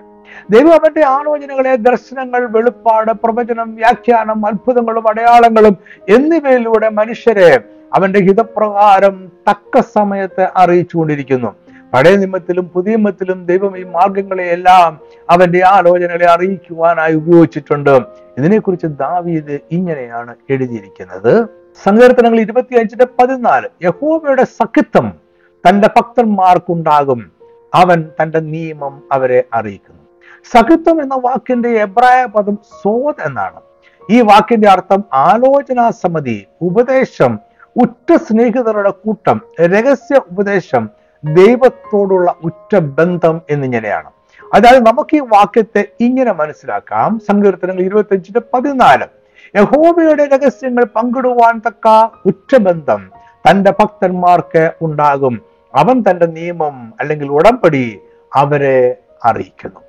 ദൈവം അവന്റെ ആലോചനകളെ ദർശനങ്ങൾ വെളിപ്പാട് പ്രവചനം വ്യാഖ്യാനം അത്ഭുതങ്ങളും അടയാളങ്ങളും എന്നിവയിലൂടെ മനുഷ്യരെ അവന്റെ ഹിതപ്രകാരം തക്ക സമയത്ത് അറിയിച്ചുകൊണ്ടിരിക്കുന്നു. പഴയ നിയമത്തിലും പുതിയ നിയമത്തിലും ദൈവം ഈ മാർഗങ്ങളെയെല്ലാം അവന്റെ ആലോചനകളെ അറിയിക്കുവാനായി ഉപയോഗിച്ചിട്ടുണ്ട്. ഇതിനെക്കുറിച്ച് ദാവീദ് ഇങ്ങനെയാണ് എഴുതിയിരിക്കുന്നത്. സങ്കീർത്തനങ്ങൾ ഇരുപത്തിയഞ്ചിന്റെ പതിനാല്. യഹോവയുടെ സഖിത്വം തന്റെ ഭക്തന്മാർക്കുണ്ടാകും. അവൻ തന്റെ നിയമം അവരെ അറിയിക്കുന്നു. സഖിത്വം എന്ന വാക്കിന്റെ എബ്രായ പദം സോത് എന്നാണ്. ഈ വാക്കിന്റെ അർത്ഥം ആലോചനാ സമിതി ഉപദേശം ഉറ്റ സ്നേഹിതരുടെ കൂട്ടം രഹസ്യ ഉപദേശം ദൈവത്തോടുള്ള ഉറ്റ ബന്ധം എന്നിങ്ങനെയാണ്. അതായത് നമുക്ക് ഈ വാക്യത്തെ ഇങ്ങനെ മനസ്സിലാക്കാം. സങ്കീർത്തനങ്ങൾ ഇരുപത്തിയഞ്ചിന്റെ പതിനാല്. യഹോബയുടെ രഹസ്യങ്ങൾ പങ്കിടുവാൻ തക്ക ഉറ്റബന്ധം തന്റെ ഭക്തന്മാർക്ക് ഉണ്ടാകും. അവൻ തന്റെ നിയമം അല്ലെങ്കിൽ ഉടമ്പടി അവരെ അറിയിക്കുന്നു.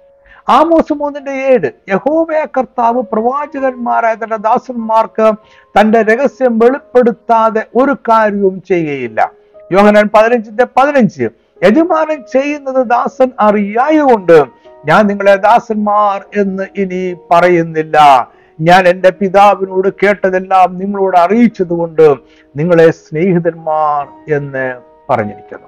ആമോസ് മൂന്നിന്റെ ഏഴ്. യഹോബയ കർത്താവ് പ്രവാചകന്മാരായ തന്റെ ദാസന്മാർക്ക് തന്റെ രഹസ്യം വെളിപ്പെടുത്താതെ ഒരു കാര്യവും ചെയ്യുകയില്ല. യോഹനാൻ പതിനഞ്ചിന്റെ പതിനഞ്ച്. യജമാനൻ ചെയ്യുന്നത് ദാസൻ അറിയായതുകൊണ്ട് ഞാൻ നിങ്ങളെ ദാസന്മാർ എന്ന് ഇനി പറയുന്നില്ല. ഞാൻ എന്റെ പിതാവിനോട് കേട്ടതെല്ലാം നിങ്ങളോട് അറിയിച്ചതുകൊണ്ട് നിങ്ങളെ സ്നേഹിതന്മാർ എന്ന് പറഞ്ഞിരിക്കുന്നു.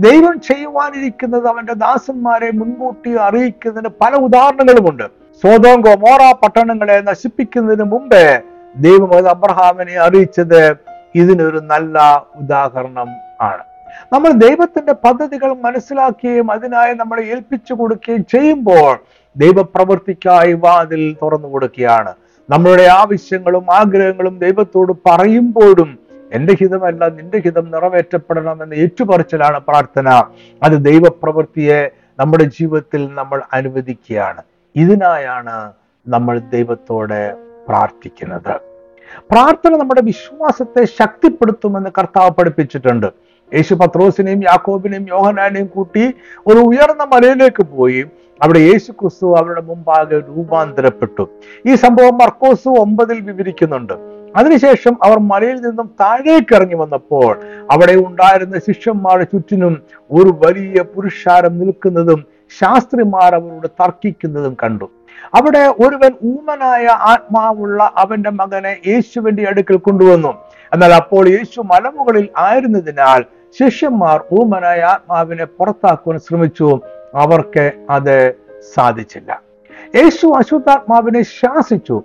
ദൈവം ചെയ്യുവാനിരിക്കുന്നത് അവന്റെ ദാസന്മാരെ മുൻകൂട്ടി അറിയിക്കുന്നതിന് പല ഉദാഹരണങ്ങളുമുണ്ട്. സ്വതോം ഗോമോറ പട്ടണങ്ങളെ നശിപ്പിക്കുന്നതിന് മുമ്പേ ദൈവം അത് അബ്രഹാമിനെ അറിയിച്ചത് ഇതിനൊരു നല്ല ഉദാഹരണം ആണ്. നമ്മൾ ദൈവത്തിന്റെ പദ്ധതികൾ മനസ്സിലാക്കുകയും അതിനായി നമ്മളെ ഏൽപ്പിച്ചു കൊടുക്കുകയും ചെയ്യുമ്പോൾ ദൈവപ്രവൃത്തിക്കായി വാതിൽ തുറന്നു കൊടുക്കുകയാണ്. നമ്മളുടെ ആവശ്യങ്ങളും ആഗ്രഹങ്ങളും ദൈവത്തോട് പറയുമ്പോഴും എന്റെ ഹിതമല്ല നിന്റെ ഹിതം നിറവേറ്റപ്പെടണം എന്ന ഏറ്റുപറച്ചിലാണ് പ്രാർത്ഥന. അത് ദൈവപ്രവൃത്തിയെ നമ്മുടെ ജീവിതത്തിൽ നമ്മൾ അനുവദിക്കുകയാണ്. ഇതിനായാണ് നമ്മൾ ദൈവത്തോടെ പ്രാർത്ഥിക്കുന്നത്. പ്രാർത്ഥന നമ്മുടെ വിശ്വാസത്തെ ശക്തിപ്പെടുത്തുമെന്ന് കർത്താവ് പഠിപ്പിച്ചിട്ടുണ്ട്. യേശു പത്രോസിനെയും യാക്കോബിനെയും യോഹനാനെയും കൂട്ടി ഒരു ഉയർന്ന മലയിലേക്ക് പോയി. അവിടെ യേശു ക്രിസ്തു അവരുടെ മുമ്പാകെ രൂപാന്തരപ്പെട്ടു. ഈ സംഭവം മർക്കോസ് ഒമ്പതിൽ വിവരിക്കുന്നുണ്ട്. അതിനുശേഷം അവർ മലയിൽ നിന്നും താഴേക്ക് ഇറങ്ങി വന്നപ്പോൾ അവിടെ ഉണ്ടായിരുന്ന ശിഷ്യന്മാരുടെ ചുറ്റിനും ഒരു വലിയ പുരുഷാരം നിൽക്കുന്നതും ശാസ്ത്രിമാർ അവരോട് തർക്കിക്കുന്നതും കണ്ടു. അവിടെ ഒരുവൻ ഊമനായ ആത്മാവുള്ള അവന്റെ മകനെ യേശുവിന്റെ അടുക്കൽ കൊണ്ടുവന്നു. എന്നാൽ അപ്പോൾ യേശു മലമുകളിൽ ആയിരുന്നതിനാൽ ശിഷ്യന്മാർ ഊമനായ ആത്മാവിനെ പുറത്താക്കുവാൻ ശ്രമിച്ചു. അവർക്ക് അത് സാധിച്ചില്ല. യേശു അശുദ്ധാത്മാവിനെ ശാസിച്ചു.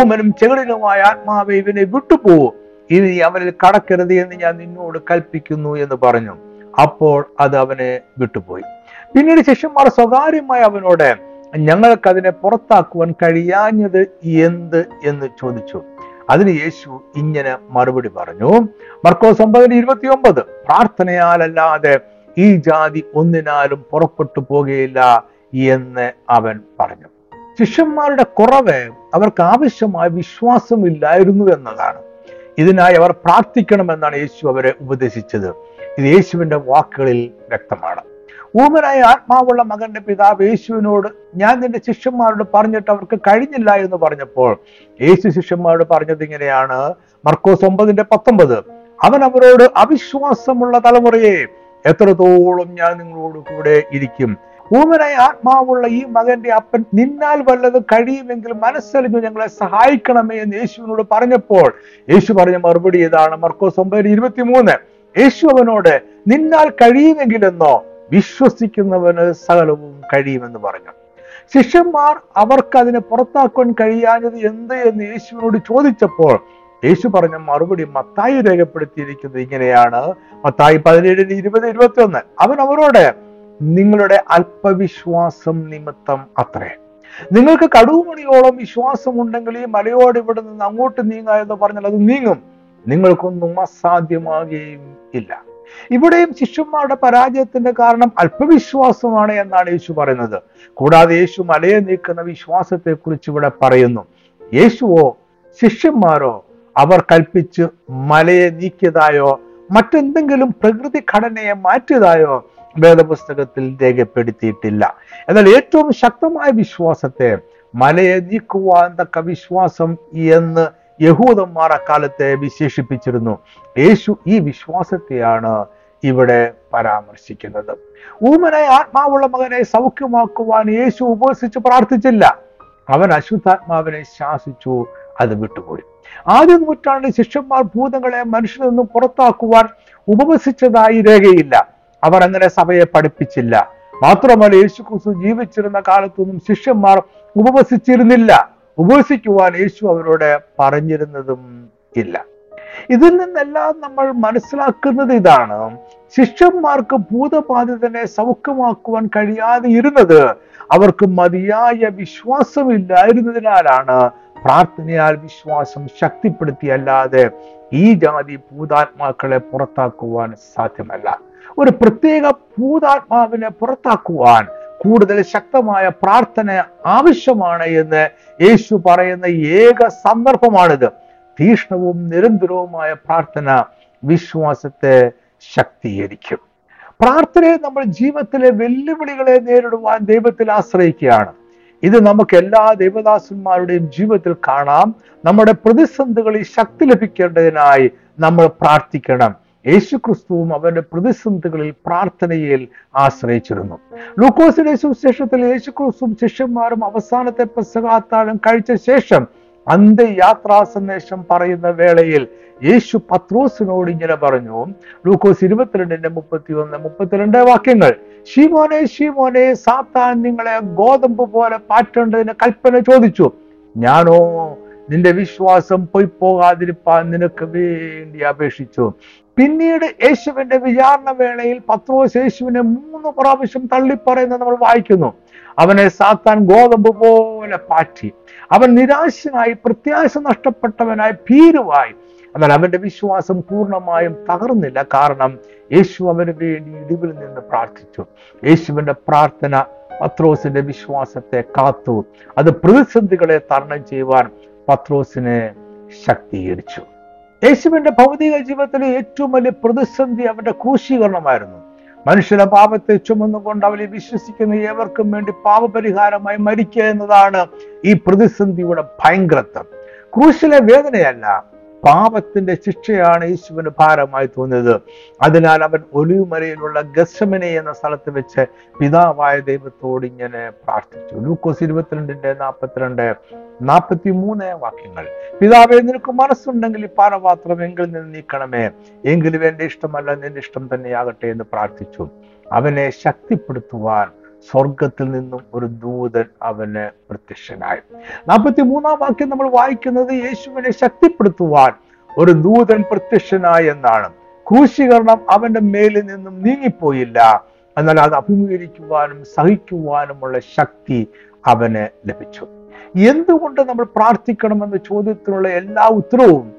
ഊമനും ചെകിടിനുമായ ആത്മാവ് ഇവനെ വിട്ടുപോകും ഇനി അവനിൽ കടക്കരുത് എന്ന് ഞാൻ നിന്നോട് കൽപ്പിക്കുന്നു എന്ന് പറഞ്ഞു. അപ്പോൾ അത് അവനെ വിട്ടുപോയി. പിന്നീട് ശിഷ്യന്മാർ സ്വകാര്യമായി അവനോട് ഞങ്ങൾക്ക് അതിനെ പുറത്താക്കുവാൻ കഴിയാഞ്ഞത് എന്ത് എന്ന് ചോദിച്ചു. അതിന് യേശു ഇങ്ങനെ മറുപടി പറഞ്ഞു. മർക്കോസ് ഒമ്പതിന് ഇരുപത്തി ഒമ്പത് പ്രാർത്ഥനയാലല്ലാതെ ഈ ജാതി ഒന്നിനാലും പുറപ്പെട്ടു പോകുകയില്ല എന്ന് അവൻ പറഞ്ഞു. ശിഷ്യന്മാരുടെ കുറവ് അവർക്ക് ആവശ്യമായ വിശ്വാസമില്ലായിരുന്നു എന്നതാണ്. ഇതിനായി അവർ പ്രാർത്ഥിക്കണമെന്നാണ് യേശു അവരെ ഉപദേശിച്ചത്. ഇത് യേശുവിന്റെ വാക്കുകളിൽ വ്യക്തമാണ്. ഊമനായ ആത്മാവുള്ള മകന്റെ പിതാവ് യേശുവിനോട് ഞാൻ നിന്റെ ശിഷ്യന്മാരോട് പറഞ്ഞിട്ട് അവർക്ക് കഴിഞ്ഞില്ല എന്ന് പറഞ്ഞപ്പോൾ യേശു ശിഷ്യന്മാരോട് പറഞ്ഞത് ഇങ്ങനെയാണ്. മർക്കോസ് ഒമ്പതിന്റെ പത്തൊമ്പത്. അവൻ അവരോട് അവിശ്വാസമുള്ള തലമുറയെ എത്രത്തോളം ഞാൻ നിങ്ങളോട് കൂടെ ഇരിക്കും? ഊമനായ ആത്മാവുള്ള ഈ മകന്റെ അപ്പൻ നിന്നാൽ വല്ലത് കഴിയുമെങ്കിൽ മനസ്സലിഞ്ഞു ഞങ്ങളെ സഹായിക്കണമേ എന്ന് യേശുവിനോട് പറഞ്ഞപ്പോൾ യേശു പറഞ്ഞ മറുപടി ഇതാണ്. മർക്കോസ് ഒമ്പത് ഇരുപത്തിമൂന്ന്. യേശു അവനോട് നിന്നാൽ കഴിയുമെങ്കിലെന്നോ വിശ്വസിക്കുന്നവന് സകലവും കഴിയുമെന്ന് പറഞ്ഞു. ശിഷ്യന്മാർ അവർക്ക് അതിനെ പുറത്താക്കാൻ കഴിയാഞ്ഞത് എന്ത് എന്ന് യേശുവിനോട് ചോദിച്ചപ്പോൾ യേശു പറഞ്ഞ മറുപടി മത്തായി രേഖപ്പെടുത്തിയിരിക്കുന്നത് ഇങ്ങനെയാണ്. മത്തായി പതിനേഴിന് ഇരുപത് ഇരുപത്തി ഒന്ന് അവൻ അവരോട് നിങ്ങളുടെ അല്പവിശ്വാസം നിമിത്തം അത്രേ. നിങ്ങൾക്ക് കടുവുമണിയോളം വിശ്വാസമുണ്ടെങ്കിൽ ഈ മലയോട് ഇവിടെ നിന്ന് അങ്ങോട്ട് നീങ്ങുക എന്ന് പറഞ്ഞാൽ അത് നീങ്ങും. നിങ്ങൾക്കൊന്നും അസാധ്യമാകുകയും ഇല്ല. ഇവിടെയും ശിഷ്യന്മാരുടെ പരാജയത്തിന്റെ കാരണം അല്പവിശ്വാസമാണ് എന്നാണ് യേശു പറയുന്നത്. കൂടാതെ യേശു മലയെ നീക്കുന്ന വിശ്വാസത്തെ കുറിച്ച് ഇവിടെ പറയുന്നു. യേശുവോ ശിഷ്യന്മാരോ അവർ കൽപ്പിച്ച് മലയെ നീക്കിയതായോ മറ്റെന്തെങ്കിലും പ്രകൃതി ഘടനയെ മാറ്റിയതായോ വേദപുസ്തകത്തിൽ രേഖപ്പെടുത്തിയിട്ടില്ല. എന്നാൽ ഏറ്റവും ശക്തമായ വിശ്വാസത്തെ മലയെ നീക്കുവാൻ തക്ക വിശ്വാസം എന്ന് യഹൂദന്മാർ അക്കാലത്തെ വിശേഷിപ്പിച്ചിരുന്നു. യേശു ഈ വിശ്വാസത്തെയാണ് ഇവിടെ പരാമർശിക്കുന്നത്. ഊമനായ ആത്മാവുള്ള മകനെ സൗഖ്യമാക്കുവാൻ യേശു ഉപസിച്ച് പ്രാർത്ഥിച്ചില്ല. അവൻ അശുദ്ധാത്മാവിനെ ശാസിച്ചു അത് വിട്ടുപോയി. ആദ്യ നൂറ്റാണ്ടിൽ ശിഷ്യന്മാർ ഭൂതങ്ങളെ മനുഷ്യരിൽ നിന്നും പുറത്താക്കുവാൻ ഉപവസിച്ചതായി രേഖയില്ല. അവർ അങ്ങനെ സഭയെ പഠിപ്പിച്ചില്ല. മാത്രമല്ല യേശുക്രിസ്തു ജീവിച്ചിരുന്ന കാലത്തൊന്നും ശിഷ്യന്മാർ ഉപവസിച്ചിരുന്നില്ല. ഉപവസിക്കുവാൻ യേശു അവരോട് പറഞ്ഞിരുന്നതും ഇല്ല. ഇതിൽ നിന്നെല്ലാം നമ്മൾ മനസ്സിലാക്കുന്നത് ഇതാണ്. ശിഷ്യന്മാർക്ക് ഭൂതബാധിതനെ സൗഖ്യമാക്കുവാൻ കഴിയാതെ ഇരുന്നത് അവർക്ക് മതിയായ വിശ്വാസമില്ലായിരുന്നതിനാലാണ് പ്രാർത്ഥനയാൽ വിശ്വാസം ശക്തിപ്പെടുത്തിയല്ലാതെ ഈ ജാതി ഭൂതാത്മാക്കളെ പുറത്താക്കുവാൻ സാധ്യമല്ല. ഒരു പ്രത്യേക ഭൂതാത്മാവിനെ പുറത്താക്കുവാൻ കൂടുതൽ ശക്തമായ പ്രാർത്ഥന ആവശ്യമാണ് എന്ന് യേശു പറയുന്ന ഏക സന്ദർഭമാണിത്. തീഷ്ണവും നിരന്തരവുമായ പ്രാർത്ഥന വിശ്വാസത്തെ ശക്തീകരിക്കും. പ്രാർത്ഥനയെ നമ്മൾ ജീവിതത്തിലെ വെല്ലുവിളികളെ നേരിടുവാൻ ദൈവത്തിൽ ആശ്രയിക്കുകയാണ്. ഇത് നമുക്ക് എല്ലാ ദൈവദാസന്മാരുടെയും ജീവിതത്തിൽ കാണാം. നമ്മുടെ പ്രതിസന്ധികളിൽ ശക്തി ലഭിക്കേണ്ടതിനായി നമ്മൾ പ്രാർത്ഥിക്കണം. യേശു ക്രിസ്തുവും അവന്റെ പ്രതിസന്ധികളിൽ പ്രാർത്ഥനയിൽ ആശ്രയിച്ചിരുന്നു. ലൂക്കോസിന്റെ സുവിശേഷത്തിൽ യേശു ക്രിസ്തുവും ശിഷ്യന്മാരും അവസാനത്തെ പെസകാത്താഴം കഴിച്ച ശേഷം അന്ത്യയാത്രാ സന്ദേശം പറയുന്ന വേളയിൽ യേശു പത്രോസിനോട് ഇങ്ങനെ പറഞ്ഞു. ലൂക്കോസ് ഇരുപത്തിരണ്ടിന്റെ മുപ്പത്തി ഒന്ന് മുപ്പത്തിരണ്ട് വാക്യങ്ങൾ. ഷീമോനെ ഷീമോനെ സാത്താൻ നിങ്ങളെ ഗോതമ്പ് പോലെ പാറ്റേണ്ടതിന് കൽപ്പന ചോദിച്ചു. ഞാനോ നിന്റെ വിശ്വാസം പോയി പോകാതിരിപ്പാൻ നിനക്ക് വേണ്ടി അപേക്ഷിച്ചു. പിന്നീട് യേശുവിന്റെ വിചാരണ വേളയിൽ പത്രോസ് യേശുവിനെ മൂന്ന് പ്രാവശ്യം തള്ളിപ്പറയുന്നത് നമ്മൾ വായിക്കുന്നു. അവനെ സാത്താൻ ഗോതമ്പ് പോലെ പാറ്റി. അവൻ നിരാശനായി പ്രത്യാശ നഷ്ടപ്പെട്ടവനായി ഭീരുവായി. എന്നാൽ അവന്റെ വിശ്വാസം പൂർണമായും തകർന്നില്ല. കാരണം യേശു അവന് വേണ്ടി ഇടിവിൽ നിന്ന് പ്രാർത്ഥിച്ചു. യേശുവിന്റെ പ്രാർത്ഥന പത്രോസിന്റെ വിശ്വാസത്തെ കാത്തു. അത് പ്രതിസന്ധികളെ തരണം ചെയ്യുവാൻ പത്രോസിനെ ശക്തീകരിച്ചു. യേശുവിന്റെ ഭൗതിക ജീവിതത്തിലെ ഏറ്റവും വലിയ പ്രതിസന്ധി അവന്റെ ക്രൂശീകരണമായിരുന്നു. മനുഷ്യരെ പാപത്തെ ചുമന്നുകൊണ്ട് അവരെ വിശ്വസിക്കുന്ന ഏവർക്കും വേണ്ടി പാപപരിഹാരമായി മരിക്കുക എന്നതാണ് ഈ പ്രതിസന്ധിയുടെ ഭയങ്കരത്വം. ക്രൂശിലെ വേദനയല്ല പാപത്തിന്റെ ശിക്ഷയാണ് യേശുവിന് ഭാരമായി തോന്നിയത്. അതിനാൽ അവൻ ഒലിവുമലയിലുള്ള ഗസമനെ എന്ന സ്ഥലത്ത് വെച്ച് പിതാവായ ദൈവത്തോട് ഇങ്ങനെ പ്രാർത്ഥിച്ചു. ലൂക്കോസ് ഇരുപത്തിരണ്ടിന്റെ നാൽപ്പത്തിരണ്ട് നാൽപ്പത്തി മൂന്ന് വാക്യങ്ങൾ. പിതാവെ നിനക്ക് മനസ്സുണ്ടെങ്കിൽ ഈ പാനപാത്രം എങ്കിൽ നിന്ന് നീക്കണമേ. എങ്കിലും എന്റെ ഇഷ്ടമല്ല നിന്റെ ഇഷ്ടം തന്നെയാകട്ടെ എന്ന് പ്രാർത്ഥിച്ചു. അവനെ ശക്തിപ്പെടുത്തുവാൻ സ്വർഗത്തിൽ നിന്നും ഒരു ദൂതൻ അവന് പ്രത്യക്ഷനായി. നാൽപ്പത്തി മൂന്നാം വാക്യം നമ്മൾ വായിക്കുന്നത് യേശുവിനെ ശക്തിപ്പെടുത്തുവാൻ ഒരു ദൂതൻ പ്രത്യക്ഷനായി എന്നാണ്. ക്രൂശീകരണം അവന്റെ മേലിൽ നിന്നും നീങ്ങിപ്പോയില്ല. എന്നാൽ അത് അഭിമുഖീകരിക്കുവാനും സഹിക്കുവാനുമുള്ള ശക്തി അവന് ലഭിച്ചു. എന്തുകൊണ്ട് നമ്മൾ പ്രാർത്ഥിക്കണമെന്ന ചോദ്യത്തിനുള്ള എല്ലാ ഉത്തരവും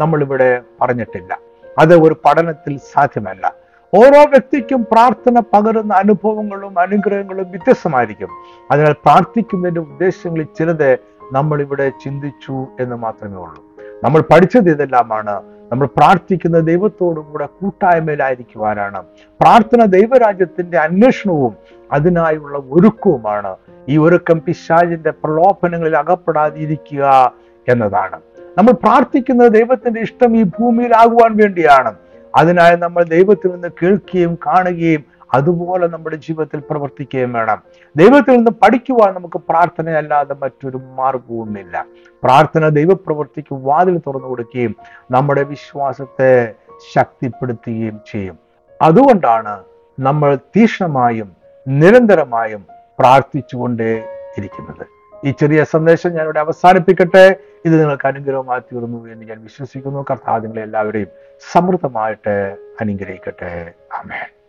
നമ്മളിവിടെ പറഞ്ഞിട്ടില്ല. അത് ഒരു പഠനത്തിൽ സാധ്യമല്ല. ഓരോ വ്യക്തിക്കും പ്രാർത്ഥന പകരുന്ന അനുഭവങ്ങളും അനുഗ്രഹങ്ങളും വ്യത്യസ്തമായിരിക്കും. അതിനാൽ പ്രാർത്ഥിക്കുന്നതിന്റെ ഉദ്ദേശങ്ങളിൽ ചിലത് നമ്മൾ ഇവിടെ ചിന്തിച്ചു എന്ന് മാത്രമേ ഉള്ളൂ. നമ്മൾ പഠിച്ചത് ഇതെല്ലാമാണ്. നമ്മൾ പ്രാർത്ഥിക്കുന്ന ദൈവത്തോടും കൂടെ കൂട്ടായ്മയിലായിരിക്കുവാനാണ്. പ്രാർത്ഥന ദൈവരാജ്യത്തിന്റെ അന്വേഷണവും അതിനായുള്ള ഒരുക്കവുമാണ്. ഈ ഒരുക്കം പിശാചിന്റെ പ്രലോഭനങ്ങളിൽ അകപ്പെടാതിരിക്കുക എന്നതാണ്. നമ്മൾ പ്രാർത്ഥിക്കുന്നത് ദൈവത്തിന്റെ ഇഷ്ടം ഈ ഭൂമിയിലാകുവാൻ വേണ്ടിയാണ്. അതിനായി നമ്മൾ ദൈവത്തിൽ നിന്ന് കേൾക്കുകയും കാണുകയും അതുപോലെ നമ്മുടെ ജീവിതത്തിൽ പ്രവർത്തിക്കുകയും വേണം. ദൈവത്തിൽ നിന്ന് പഠിക്കുവാൻ നമുക്ക് പ്രാർത്ഥനയല്ലാതെ മറ്റൊരു മാർഗവുമില്ല. പ്രാർത്ഥന ദൈവപ്രവർത്തിക്ക് വാതിൽ തുറന്നു കൊടുക്കുകയും നമ്മുടെ വിശ്വാസത്തെ ശക്തിപ്പെടുത്തുകയും ചെയ്യും. അതുകൊണ്ടാണ് നമ്മൾ തീക്ഷ്ണമായും നിരന്തരമായും പ്രാർത്ഥിച്ചുകൊണ്ടേ ഇരിക്കുന്നത്. ഈ ചെറിയ സന്ദേശം ഞാനിവിടെ അവസാനിപ്പിക്കട്ടെ. ഇത് നിങ്ങൾക്ക് അനുഗ്രഹമായി തീർന്നു എന്ന് ഞാൻ വിശ്വസിക്കുന്നു. കർത്താവ് നിങ്ങളെ എല്ലാവരെയും സമൃദ്ധമായിട്ട് അനുഗ്രഹിക്കട്ടെ. ആമേൻ.